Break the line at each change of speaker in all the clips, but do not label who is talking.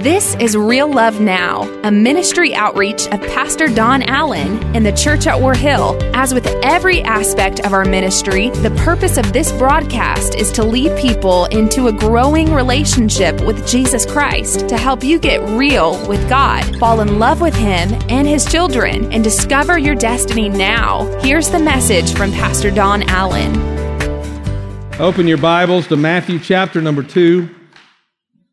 This is Real Love Now, a ministry outreach of Pastor Don Allen in the church at War Hill. As with every aspect of our ministry, the purpose of this broadcast is to lead people into a growing relationship with Jesus Christ to help you get real with God, fall in love with Him and His children, and discover your destiny now. Here's the message from Pastor Don Allen.
Open your Bibles to Matthew chapter number 2.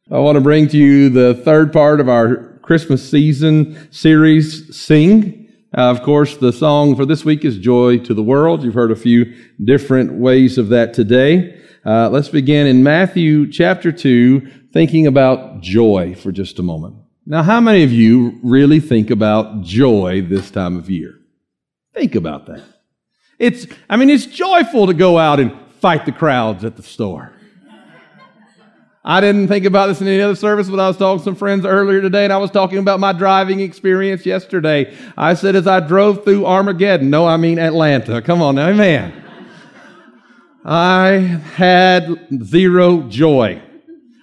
I want to bring to you the third part of our Christmas season series, Sing. Uh, of course, the song for this week is Joy to the World. You've heard a few different ways of that today. Uh, let's begin in Matthew chapter 2, thinking about joy for just a moment. Now, how many of you really think about joy this time of year? Think about that. It's, I mean, it's joyful to go out and fight the crowds at the store. I didn't think about this in any other service, but I was talking to some friends earlier today, and I was talking about my driving experience yesterday. I said, as I drove through Armageddon, no, I mean Atlanta. Come on now, amen. I had zero joy.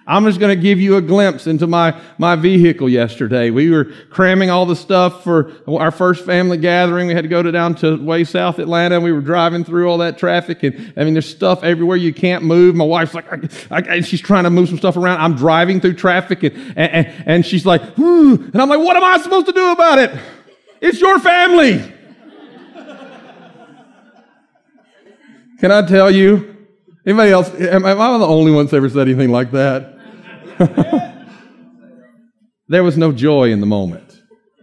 I'm just going to give you a glimpse into my, my vehicle yesterday. We were cramming all the stuff for our first family gathering. We had to go to down to way south Atlanta and we were driving through all that traffic. And I mean, there's stuff everywhere you can't move. My wife's like, I, I, and she's trying to move some stuff around. I'm driving through traffic and, and, and she's like, Whoo. and I'm like, what am I supposed to do about it? It's your family. Can I tell you? Anybody else? Am I the only one that's ever said anything like that? there was no joy in the moment.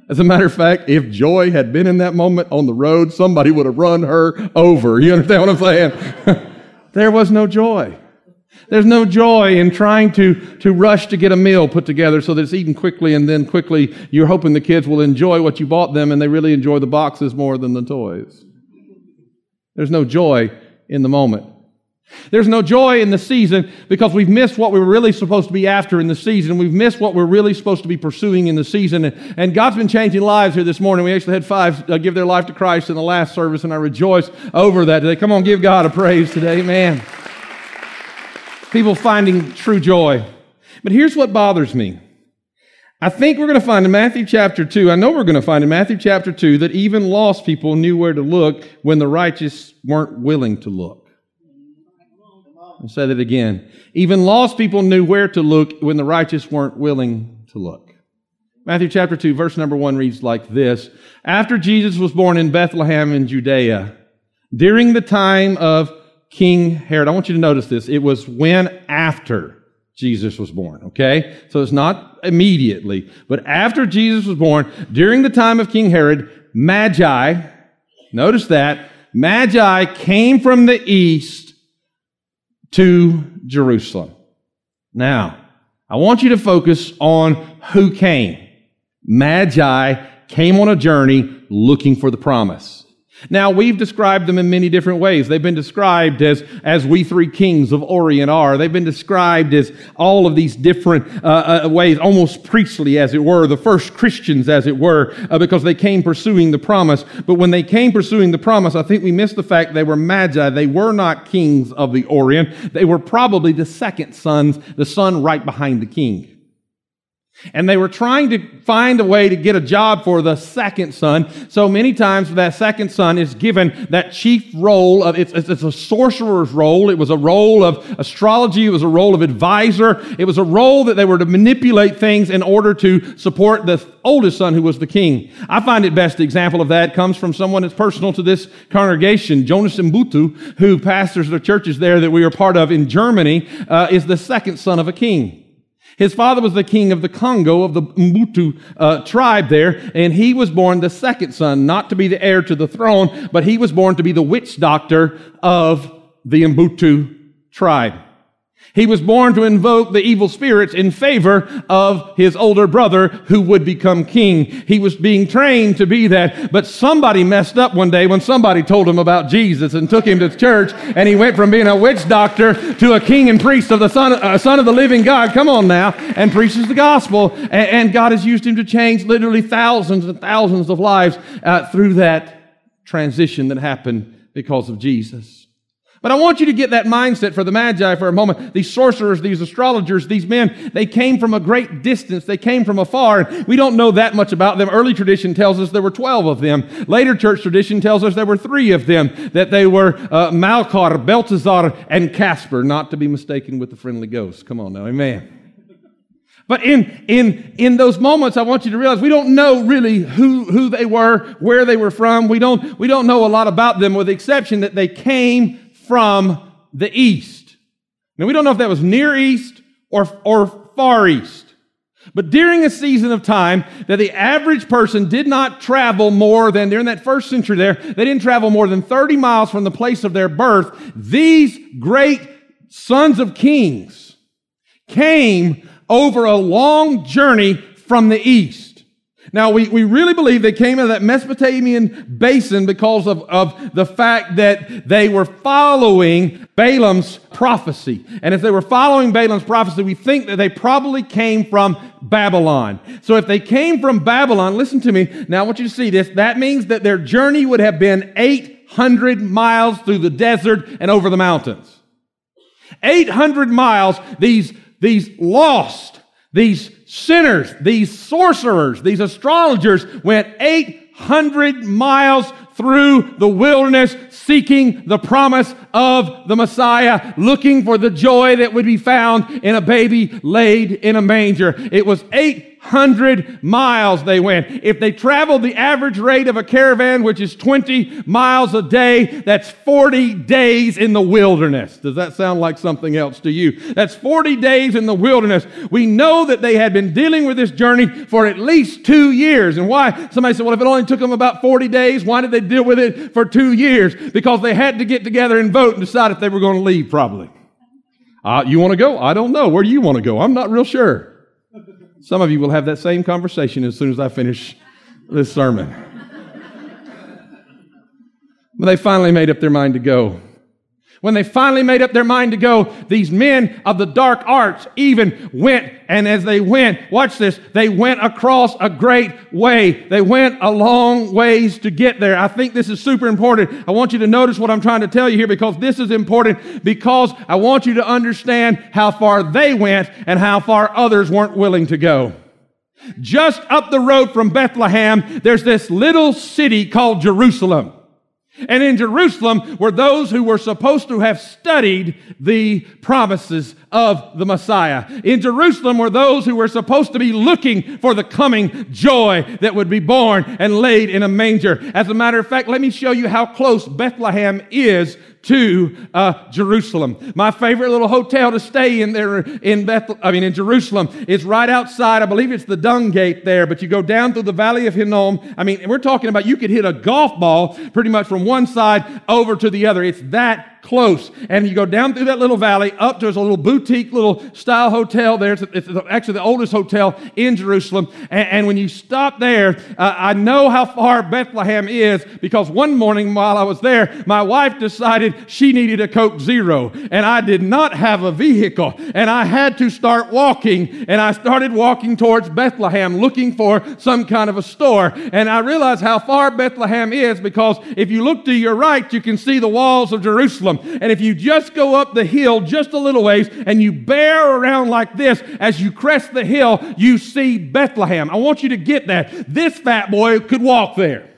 As a matter of fact, if joy had been in that moment on the road, somebody would have run her over. You understand what I'm saying? there was no joy. There's no joy in trying to, to rush to get a meal put together so that it's eaten quickly and then quickly you're hoping the kids will enjoy what you bought them and they really enjoy the boxes more than the toys. There's no joy in the moment. There's no joy in the season because we've missed what we were really supposed to be after in the season. We've missed what we're really supposed to be pursuing in the season. And, God's been changing lives here this morning. We actually had five uh, give their life to Christ in the last service, and I rejoice over that today. Come on, give God a praise today, man. People finding true joy. But here's what bothers me. I think we're going to find in Matthew chapter 2, I know we're going to find in Matthew chapter 2 that even lost people knew where to look when the righteous weren't willing to look. I'll say that again. Even lost people knew where to look when the righteous weren't willing to look. Matthew chapter 2, verse number 1 reads like this After Jesus was born in Bethlehem in Judea, during the time of King Herod, I want you to notice this. It was when after Jesus was born, okay? So it's not immediately, but after Jesus was born, during the time of King Herod, Magi, notice that, Magi came from the east to Jerusalem. Now, I want you to focus on who came. Magi came on a journey looking for the promise. Now, we've described them in many different ways. They've been described as, as we three kings of Orient are. They've been described as all of these different uh, uh, ways, almost priestly, as it were, the first Christians, as it were, uh, because they came pursuing the promise. But when they came pursuing the promise, I think we missed the fact they were magi. They were not kings of the Orient. They were probably the second sons, the son right behind the king. And they were trying to find a way to get a job for the second son. So many times that second son is given that chief role of, it's, it's, a sorcerer's role. It was a role of astrology. It was a role of advisor. It was a role that they were to manipulate things in order to support the oldest son who was the king. I find it best example of that comes from someone that's personal to this congregation. Jonas Mbutu, who pastors the churches there that we are part of in Germany, uh, is the second son of a king. His father was the king of the Congo of the Mbutu uh, tribe there, and he was born the second son, not to be the heir to the throne, but he was born to be the witch doctor of the Mbutu tribe. He was born to invoke the evil spirits in favor of his older brother who would become king. He was being trained to be that, but somebody messed up one day when somebody told him about Jesus and took him to church and he went from being a witch doctor to a king and priest of the son, uh, son of the living God. Come on now. And preaches the gospel. And, and God has used him to change literally thousands and thousands of lives uh, through that transition that happened because of Jesus. But I want you to get that mindset for the Magi for a moment. These sorcerers, these astrologers, these men, they came from a great distance. They came from afar. We don't know that much about them. Early tradition tells us there were 12 of them. Later church tradition tells us there were three of them, that they were uh, Belteshazzar, and Casper, not to be mistaken with the friendly ghost. Come on now, amen. But in, in, in those moments, I want you to realize we don't know really who, who they were, where they were from. We don't, we don't know a lot about them with the exception that they came from the east. Now, we don't know if that was near east or, or far east. But during a season of time that the average person did not travel more than, during that first century there, they didn't travel more than 30 miles from the place of their birth, these great sons of kings came over a long journey from the east. Now, we, we really believe they came out of that Mesopotamian basin because of, of the fact that they were following Balaam's prophecy. And if they were following Balaam's prophecy, we think that they probably came from Babylon. So if they came from Babylon, listen to me. Now I want you to see this. That means that their journey would have been 800 miles through the desert and over the mountains. 800 miles, these, these lost, these sinners, these sorcerers, these astrologers went 800 miles through the wilderness seeking the promise of the Messiah, looking for the joy that would be found in a baby laid in a manger. It was 800 miles they went. If they traveled the average rate of a caravan, which is 20 miles a day, that's 40 days in the wilderness. Does that sound like something else to you? That's 40 days in the wilderness. We know that they had been dealing with this journey for at least two years. And why? Somebody said, well, if it only took them about 40 days, why did they deal with it for two years? Because they had to get together and vote and decide if they were going to leave, probably. Uh, you want to go? I don't know. Where do you want to go? I'm not real sure. Some of you will have that same conversation as soon as I finish this sermon. but they finally made up their mind to go. When they finally made up their mind to go, these men of the dark arts even went, and as they went, watch this, they went across a great way. They went a long ways to get there. I think this is super important. I want you to notice what I'm trying to tell you here because this is important because I want you to understand how far they went and how far others weren't willing to go. Just up the road from Bethlehem, there's this little city called Jerusalem. And in Jerusalem were those who were supposed to have studied the promises of the Messiah. In Jerusalem were those who were supposed to be looking for the coming joy that would be born and laid in a manger. As a matter of fact, let me show you how close Bethlehem is to uh, Jerusalem. My favorite little hotel to stay in there in Beth, I mean in Jerusalem is right outside. I believe it's the Dung Gate there, but you go down through the Valley of Hinnom. I mean, we're talking about you could hit a golf ball pretty much from one side over to the other. It's that close. And you go down through that little valley up to a little boutique little style hotel there. It's, it's actually the oldest hotel in Jerusalem. And, and when you stop there, uh, I know how far Bethlehem is because one morning while I was there, my wife decided she needed a Coke Zero. And I did not have a vehicle. And I had to start walking. And I started walking towards Bethlehem looking for some kind of a store. And I realized how far Bethlehem is because if you look to your right, you can see the walls of Jerusalem. Jerusalem. And if you just go up the hill just a little ways and you bear around like this, as you crest the hill, you see Bethlehem. I want you to get that. This fat boy could walk there.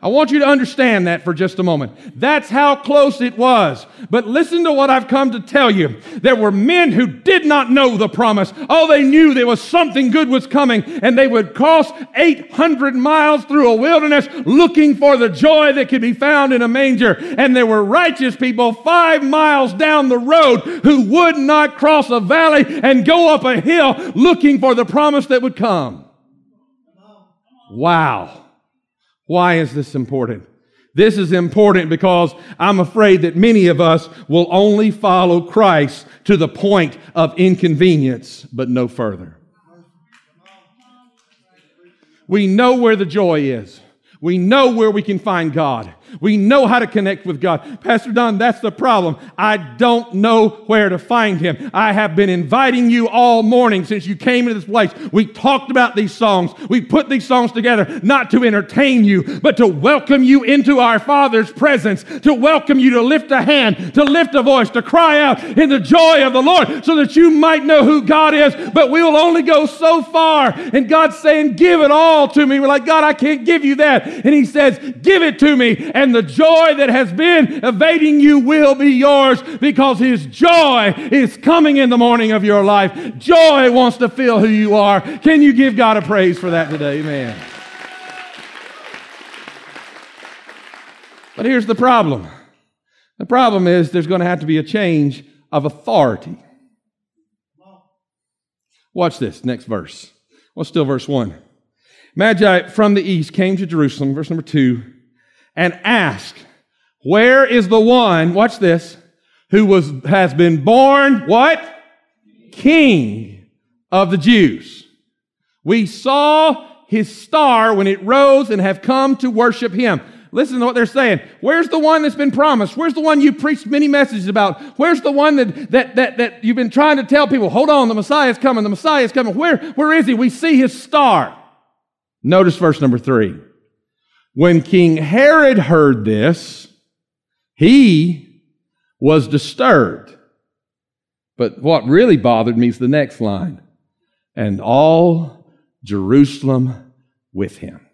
I want you to understand that for just a moment. That's how close it was. But listen to what I've come to tell you. There were men who did not know the promise. All they knew there was something good was coming, and they would cross 800 miles through a wilderness looking for the joy that could be found in a manger. And there were righteous people five miles down the road who would not cross a valley and go up a hill looking for the promise that would come. Wow. Why is this important? This is important because I'm afraid that many of us will only follow Christ to the point of inconvenience, but no further. We know where the joy is. We know where we can find God. We know how to connect with God. Pastor Don, that's the problem. I don't know where to find Him. I have been inviting you all morning since you came into this place. We talked about these songs. We put these songs together not to entertain you, but to welcome you into our Father's presence, to welcome you to lift a hand, to lift a voice, to cry out in the joy of the Lord so that you might know who God is. But we will only go so far. And God's saying, Give it all to me. We're like, God, I can't give you that. And He says, Give it to me. And the joy that has been evading you will be yours because His joy is coming in the morning of your life. Joy wants to feel who you are. Can you give God a praise for that today? Amen. But here's the problem the problem is there's going to have to be a change of authority. Watch this, next verse. Well, still verse 1. Magi from the east came to Jerusalem, verse number 2, and ask, Where is the one, watch this, who was, has been born, what? King of the Jews. We saw his star when it rose and have come to worship him. Listen to what they're saying. Where's the one that's been promised? Where's the one you preached many messages about? Where's the one that, that, that, that you've been trying to tell people, hold on, the Messiah is coming, the Messiah is coming. Where, where is he? We see his star. Notice verse number three. When King Herod heard this, he was disturbed. But what really bothered me is the next line. And all Jerusalem with him.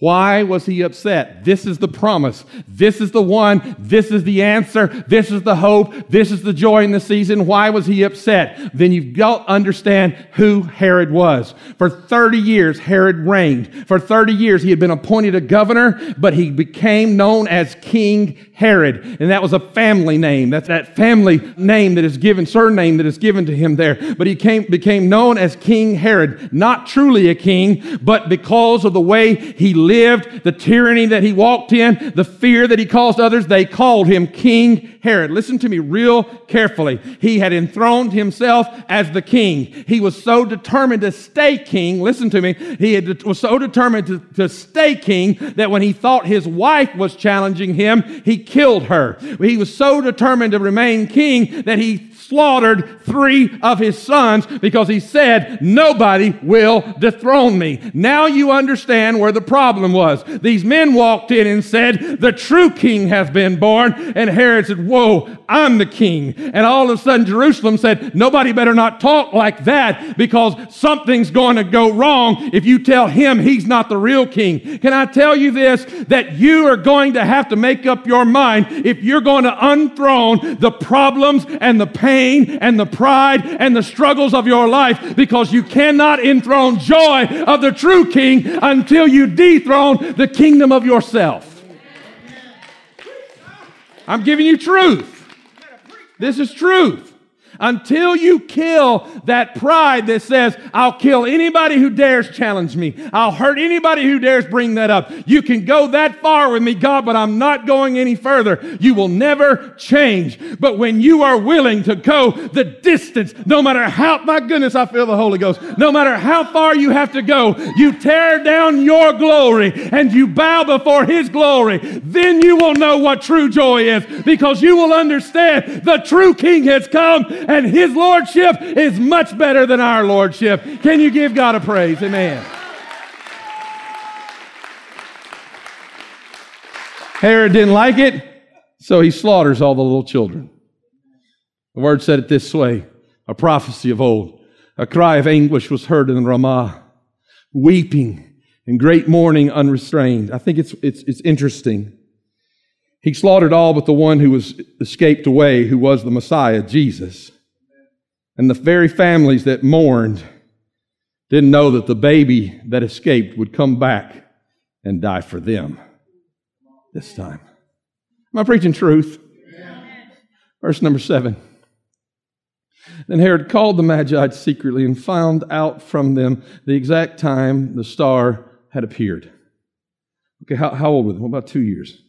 Why was he upset? This is the promise. This is the one. This is the answer. This is the hope. This is the joy in the season. Why was he upset? Then you've got to understand who Herod was. For 30 years, Herod reigned. For 30 years, he had been appointed a governor, but he became known as King Herod. And that was a family name. That's that family name that is given, surname that is given to him there. But he came, became known as King Herod. Not truly a king, but because of the way he lived, the tyranny that he walked in, the fear that he caused others, they called him King Herod. Listen to me real carefully. He had enthroned himself as the king. He was so determined to stay king. Listen to me. He had, was so determined to, to stay king that when he thought his wife was challenging him, he killed her. He was so determined to remain king that he slaughtered three of his sons because he said, Nobody will dethrone me. Now you understand where the problem was. These men walked in and said, The true king has been born. And Herod said, Whoa, I'm the king. And all of a sudden, Jerusalem said, Nobody better not talk like that because something's going to go wrong if you tell him he's not the real king. Can I tell you this? That you are going to have to make up your mind if you're going to unthrone the problems and the pain pain and the pride and the struggles of your life because you cannot enthrone joy of the true king until you dethrone the kingdom of yourself. I'm giving you truth. This is truth until you kill that pride that says, I'll kill anybody who dares challenge me. I'll hurt anybody who dares bring that up. You can go that far with me, God, but I'm not going any further. You will never change. But when you are willing to go the distance, no matter how, my goodness, I feel the Holy Ghost, no matter how far you have to go, you tear down your glory and you bow before His glory, then you will know what true joy is because you will understand the true King has come and his lordship is much better than our lordship. Can you give God a praise? Amen. Herod didn't like it, so he slaughters all the little children. The word said it this way a prophecy of old. A cry of anguish was heard in Ramah, weeping and great mourning unrestrained. I think it's, it's, it's interesting. He slaughtered all but the one who was escaped away, who was the Messiah, Jesus. And the very families that mourned didn't know that the baby that escaped would come back and die for them this time. Am I preaching truth? Verse number seven. Then Herod called the Magi secretly and found out from them the exact time the star had appeared. Okay, how, how old was he? about two years?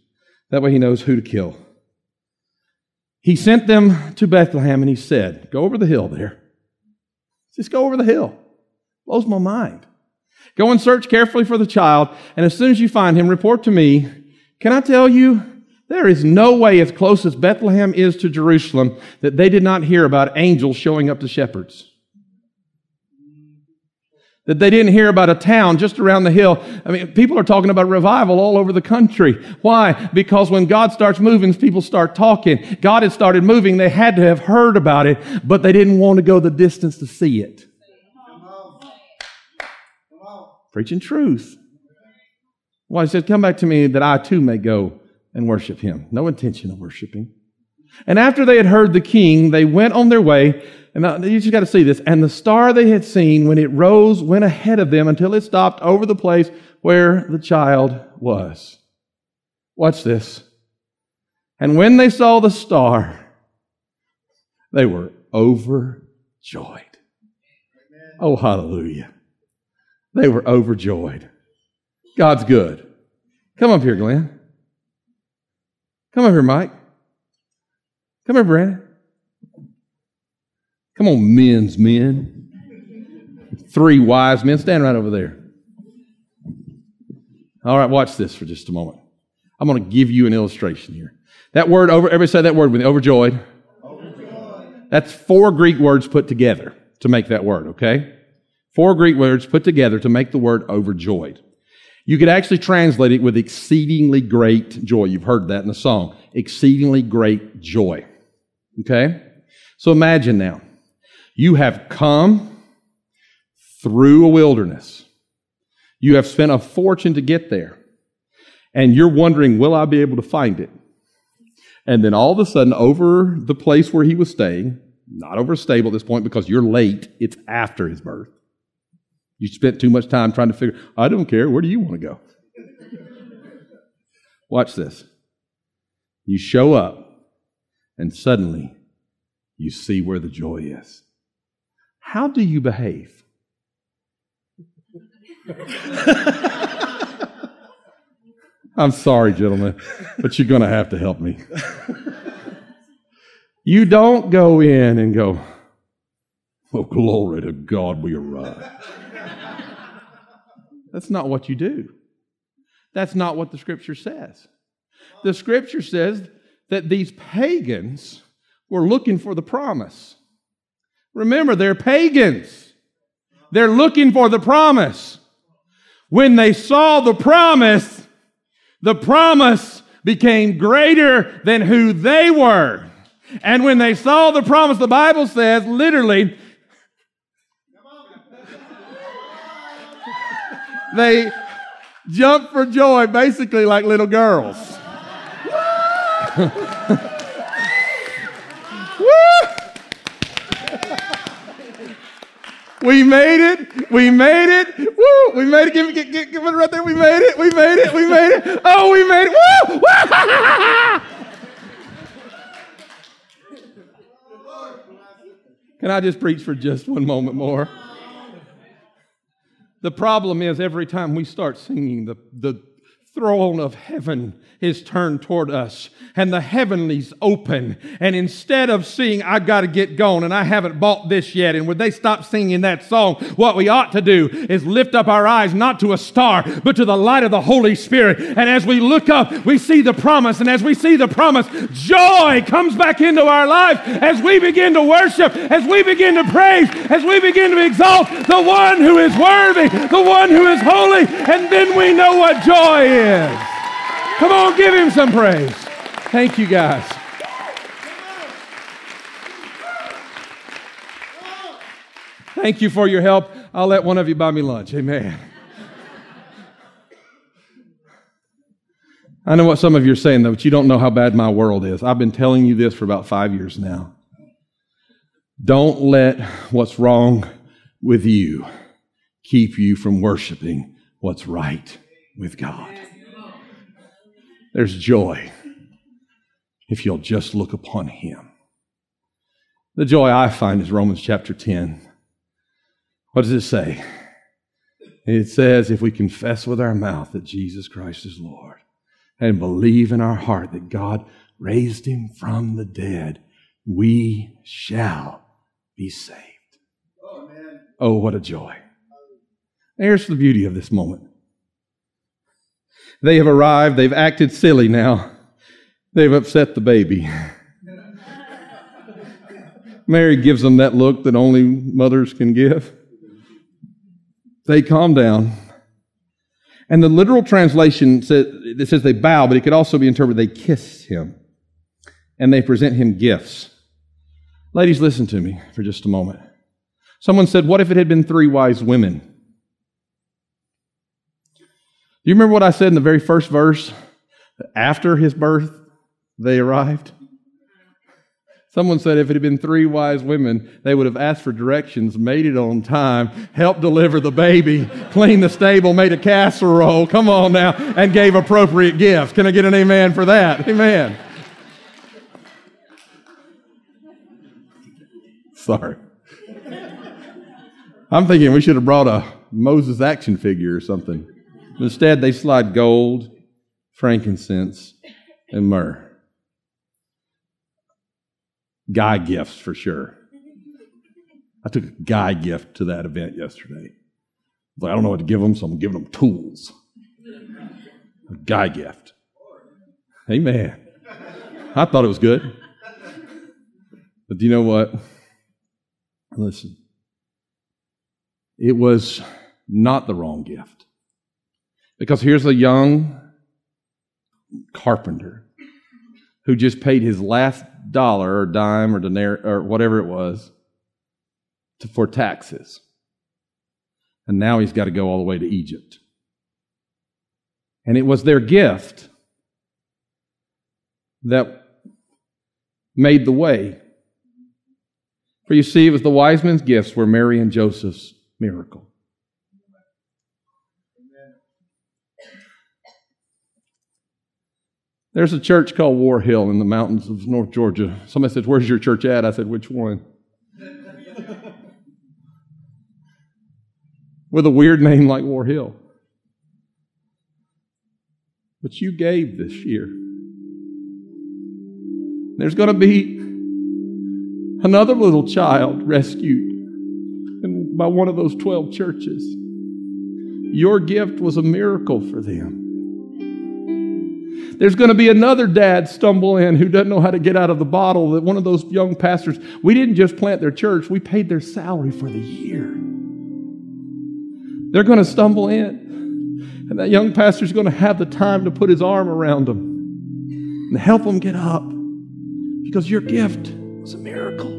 That way he knows who to kill. He sent them to Bethlehem and he said, Go over the hill there. Just go over the hill. Blows my mind. Go and search carefully for the child, and as soon as you find him, report to me, Can I tell you, there is no way, as close as Bethlehem is to Jerusalem, that they did not hear about angels showing up to shepherds. That they didn't hear about a town just around the hill. I mean, people are talking about revival all over the country. Why? Because when God starts moving, people start talking. God had started moving. They had to have heard about it, but they didn't want to go the distance to see it. Preaching truth. Well, he said, Come back to me that I too may go and worship him. No intention of worshiping. And after they had heard the king, they went on their way. And now, you just got to see this. And the star they had seen, when it rose, went ahead of them until it stopped over the place where the child was. Watch this. And when they saw the star, they were overjoyed. Oh, hallelujah. They were overjoyed. God's good. Come up here, Glenn. Come up here, Mike. Come here, Brandon. Come on, men's men. Three wise men. Stand right over there. All right, watch this for just a moment. I'm going to give you an illustration here. That word over, everybody say that word with me, overjoyed. overjoyed. That's four Greek words put together to make that word, okay? Four Greek words put together to make the word overjoyed. You could actually translate it with exceedingly great joy. You've heard that in the song. Exceedingly great joy. Okay? So imagine now. You have come through a wilderness. You have spent a fortune to get there. And you're wondering, will I be able to find it? And then all of a sudden, over the place where he was staying, not over a stable at this point because you're late, it's after his birth. You spent too much time trying to figure, I don't care, where do you want to go? Watch this. You show up, and suddenly you see where the joy is. How do you behave? I'm sorry, gentlemen, but you're going to have to help me. you don't go in and go, Oh, glory to God, we arrived. That's not what you do. That's not what the scripture says. The scripture says that these pagans were looking for the promise. Remember, they're pagans. They're looking for the promise. When they saw the promise, the promise became greater than who they were. And when they saw the promise, the Bible says literally, they jumped for joy, basically like little girls. We made it. We made it. Woo! We made it. Give, give, give, give it right there. We made it. We made it. We made it. Oh, we made it. Woo! Can I just preach for just one moment more? The problem is every time we start singing the, the throne of heaven is turned toward us and the heavenlies open. And instead of seeing, I've got to get going and I haven't bought this yet, and would they stop singing that song, what we ought to do is lift up our eyes not to a star, but to the light of the Holy Spirit. And as we look up, we see the promise. And as we see the promise, joy comes back into our life as we begin to worship, as we begin to praise, as we begin to exalt the one who is worthy, the one who is holy. And then we know what joy is. Come on, give him some praise. Thank you, guys. Thank you for your help. I'll let one of you buy me lunch. Amen. I know what some of you are saying, though, but you don't know how bad my world is. I've been telling you this for about five years now. Don't let what's wrong with you keep you from worshiping what's right with God. There's joy if you'll just look upon Him. The joy I find is Romans chapter 10. What does it say? It says, if we confess with our mouth that Jesus Christ is Lord and believe in our heart that God raised him from the dead, we shall be saved. Oh, oh what a joy. Here's the beauty of this moment. They have arrived. They've acted silly now. They've upset the baby. Mary gives them that look that only mothers can give. They calm down. And the literal translation says, it says they bow, but it could also be interpreted they kiss him and they present him gifts. Ladies, listen to me for just a moment. Someone said, What if it had been three wise women? You remember what I said in the very first verse? After his birth, they arrived. Someone said if it had been three wise women, they would have asked for directions, made it on time, helped deliver the baby, cleaned the stable, made a casserole, come on now, and gave appropriate gifts. Can I get an amen for that? Amen. Sorry. I'm thinking we should have brought a Moses action figure or something. Instead, they slide gold, frankincense, and myrrh. Guy gifts for sure. I took a guy gift to that event yesterday. I don't know what to give them, so I'm giving them tools. A guy gift. Amen. I thought it was good. But do you know what? Listen, it was not the wrong gift. Because here's a young carpenter who just paid his last dollar or dime or dinar or whatever it was to, for taxes. And now he's got to go all the way to Egypt. And it was their gift that made the way. For you see, it was the wise men's gifts were Mary and Joseph's miracle. There's a church called War Hill in the mountains of North Georgia. Somebody said, Where's your church at? I said, Which one? With a weird name like War Hill. But you gave this year. There's going to be another little child rescued by one of those 12 churches. Your gift was a miracle for them. There's going to be another dad stumble in who doesn't know how to get out of the bottle. That one of those young pastors, we didn't just plant their church, we paid their salary for the year. They're going to stumble in, and that young pastor's going to have the time to put his arm around them and help them get up because your gift was a miracle.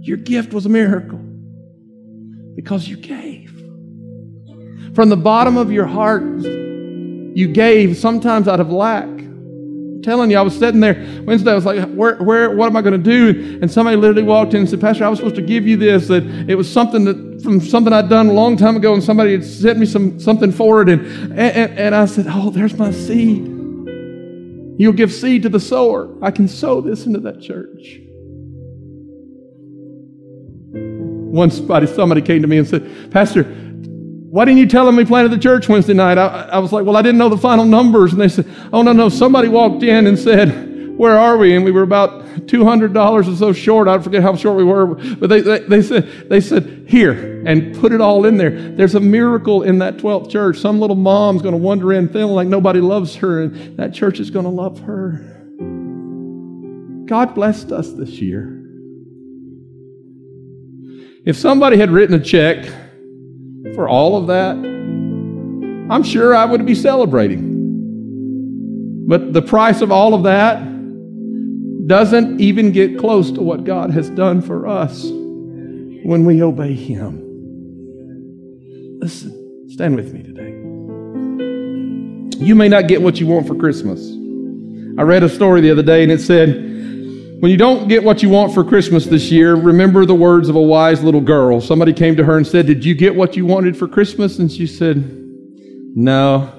Your gift was a miracle because you gave. From the bottom of your heart, you gave sometimes out of lack. I'm telling you, I was sitting there Wednesday. I was like, where, where, what am I going to do? And somebody literally walked in and said, Pastor, I was supposed to give you this. That it was something that from something I'd done a long time ago, and somebody had sent me some something for it. And, and, and I said, Oh, there's my seed. You'll give seed to the sower. I can sow this into that church. Once somebody, somebody came to me and said, Pastor, why didn't you tell them we planted the church Wednesday night? I, I, was like, well, I didn't know the final numbers. And they said, oh, no, no. Somebody walked in and said, where are we? And we were about $200 or so short. I forget how short we were. But they, they, they, said, they said, here, and put it all in there. There's a miracle in that 12th church. Some little mom's going to wander in feeling like nobody loves her, and that church is going to love her. God blessed us this year. If somebody had written a check for all of that, I'm sure I would be celebrating. But the price of all of that doesn't even get close to what God has done for us when we obey Him. Listen, stand with me today. You may not get what you want for Christmas. I read a story the other day and it said, when you don't get what you want for Christmas this year, remember the words of a wise little girl. Somebody came to her and said, Did you get what you wanted for Christmas? And she said, No,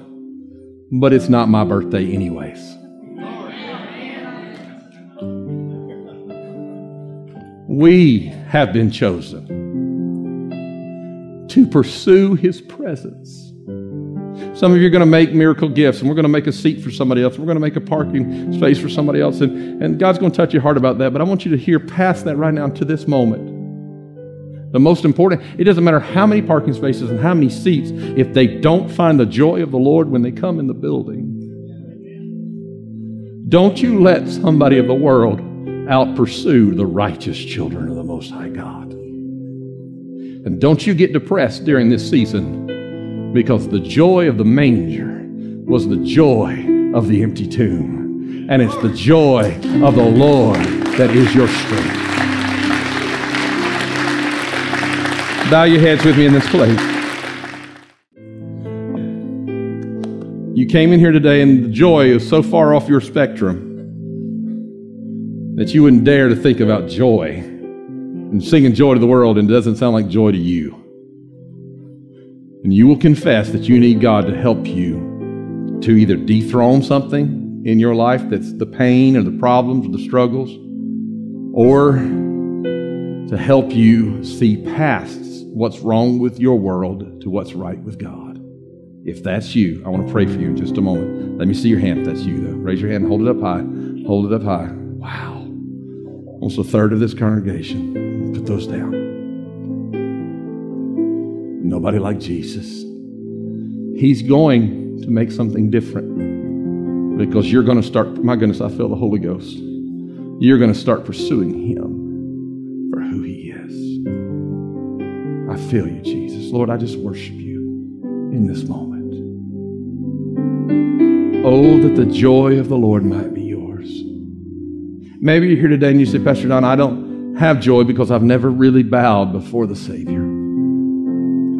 but it's not my birthday, anyways. We have been chosen to pursue his presence some of you are going to make miracle gifts, and we're going to make a seat for somebody else. We're going to make a parking space for somebody else. And, and God's going to touch your heart about that. But I want you to hear past that right now to this moment. The most important, it doesn't matter how many parking spaces and how many seats, if they don't find the joy of the Lord when they come in the building. Don't you let somebody of the world out pursue the righteous children of the Most High God. And don't you get depressed during this season because the joy of the manger was the joy of the empty tomb. And it's the joy of the Lord that is your strength. Bow your heads with me in this place. You came in here today, and the joy is so far off your spectrum that you wouldn't dare to think about joy and singing joy to the world, and it doesn't sound like joy to you. And you will confess that you need God to help you to either dethrone something in your life that's the pain or the problems or the struggles, or to help you see past what's wrong with your world to what's right with God. If that's you, I want to pray for you in just a moment. Let me see your hand if that's you, though. Raise your hand, hold it up high. Hold it up high. Wow. Almost a third of this congregation. Put those down. Like Jesus. He's going to make something different because you're going to start. My goodness, I feel the Holy Ghost. You're going to start pursuing Him for who He is. I feel you, Jesus. Lord, I just worship you in this moment. Oh, that the joy of the Lord might be yours. Maybe you're here today and you say, Pastor Don, I don't have joy because I've never really bowed before the Savior.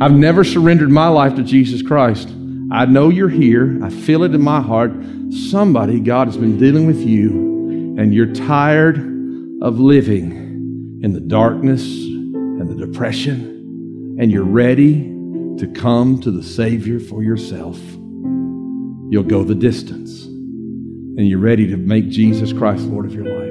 I've never surrendered my life to Jesus Christ. I know you're here. I feel it in my heart. Somebody, God has been dealing with you, and you're tired of living in the darkness and the depression, and you're ready to come to the Savior for yourself. You'll go the distance, and you're ready to make Jesus Christ Lord of your life.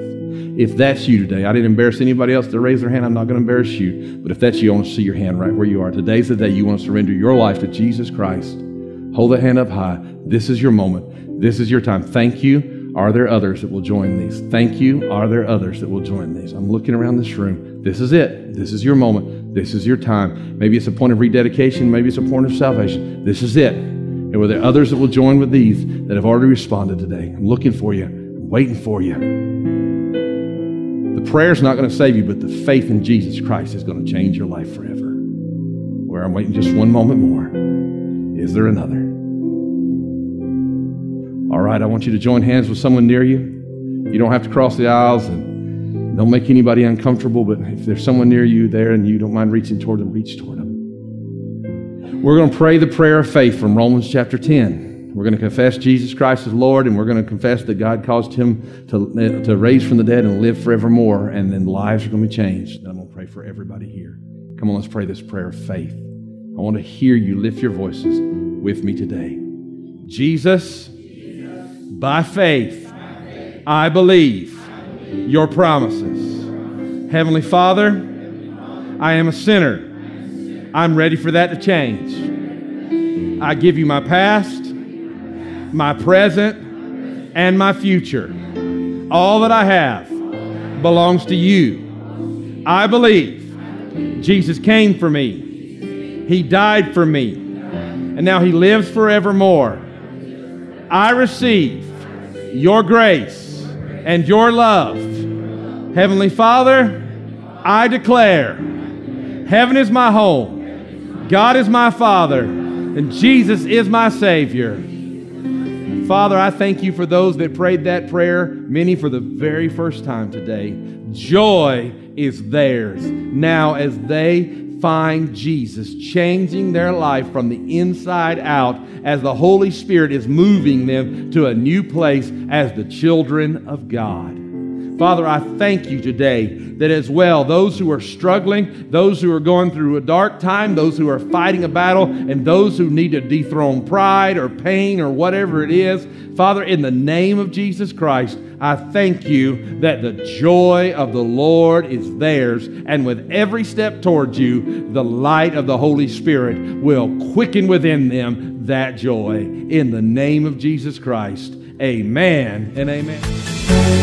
If that's you today, I didn't embarrass anybody else to raise their hand. I'm not going to embarrass you. But if that's you, I want to see your hand right where you are. Today's the day you want to surrender your life to Jesus Christ. Hold the hand up high. This is your moment. This is your time. Thank you. Are there others that will join these? Thank you. Are there others that will join these? I'm looking around this room. This is it. This is your moment. This is your time. Maybe it's a point of rededication. Maybe it's a point of salvation. This is it. And were there others that will join with these that have already responded today? I'm looking for you. I'm waiting for you. Prayer's not going to save you, but the faith in Jesus Christ is going to change your life forever. Where I'm waiting just one moment more. Is there another? All right, I want you to join hands with someone near you. You don't have to cross the aisles and don't make anybody uncomfortable, but if there's someone near you there and you don't mind reaching toward them, reach toward them. We're going to pray the prayer of faith from Romans chapter 10. We're going to confess Jesus Christ as Lord, and we're going to confess that God caused him to, to raise from the dead and live forevermore, and then lives are going to be changed. And I'm going to pray for everybody here. Come on, let's pray this prayer of faith. I want to hear you lift your voices with me today. Jesus, by faith, I believe your promises. Heavenly Father, I am a sinner. I'm ready for that to change. I give you my past my present, and my future. All that I have belongs to you. I believe Jesus came for me, He died for me, and now He lives forevermore. I receive your grace and your love. Heavenly Father, I declare heaven is my home, God is my Father, and Jesus is my Savior. Father, I thank you for those that prayed that prayer, many for the very first time today. Joy is theirs now as they find Jesus changing their life from the inside out as the Holy Spirit is moving them to a new place as the children of God. Father, I thank you today that as well, those who are struggling, those who are going through a dark time, those who are fighting a battle, and those who need to dethrone pride or pain or whatever it is, Father, in the name of Jesus Christ, I thank you that the joy of the Lord is theirs, and with every step towards you, the light of the Holy Spirit will quicken within them that joy. In the name of Jesus Christ, amen and amen.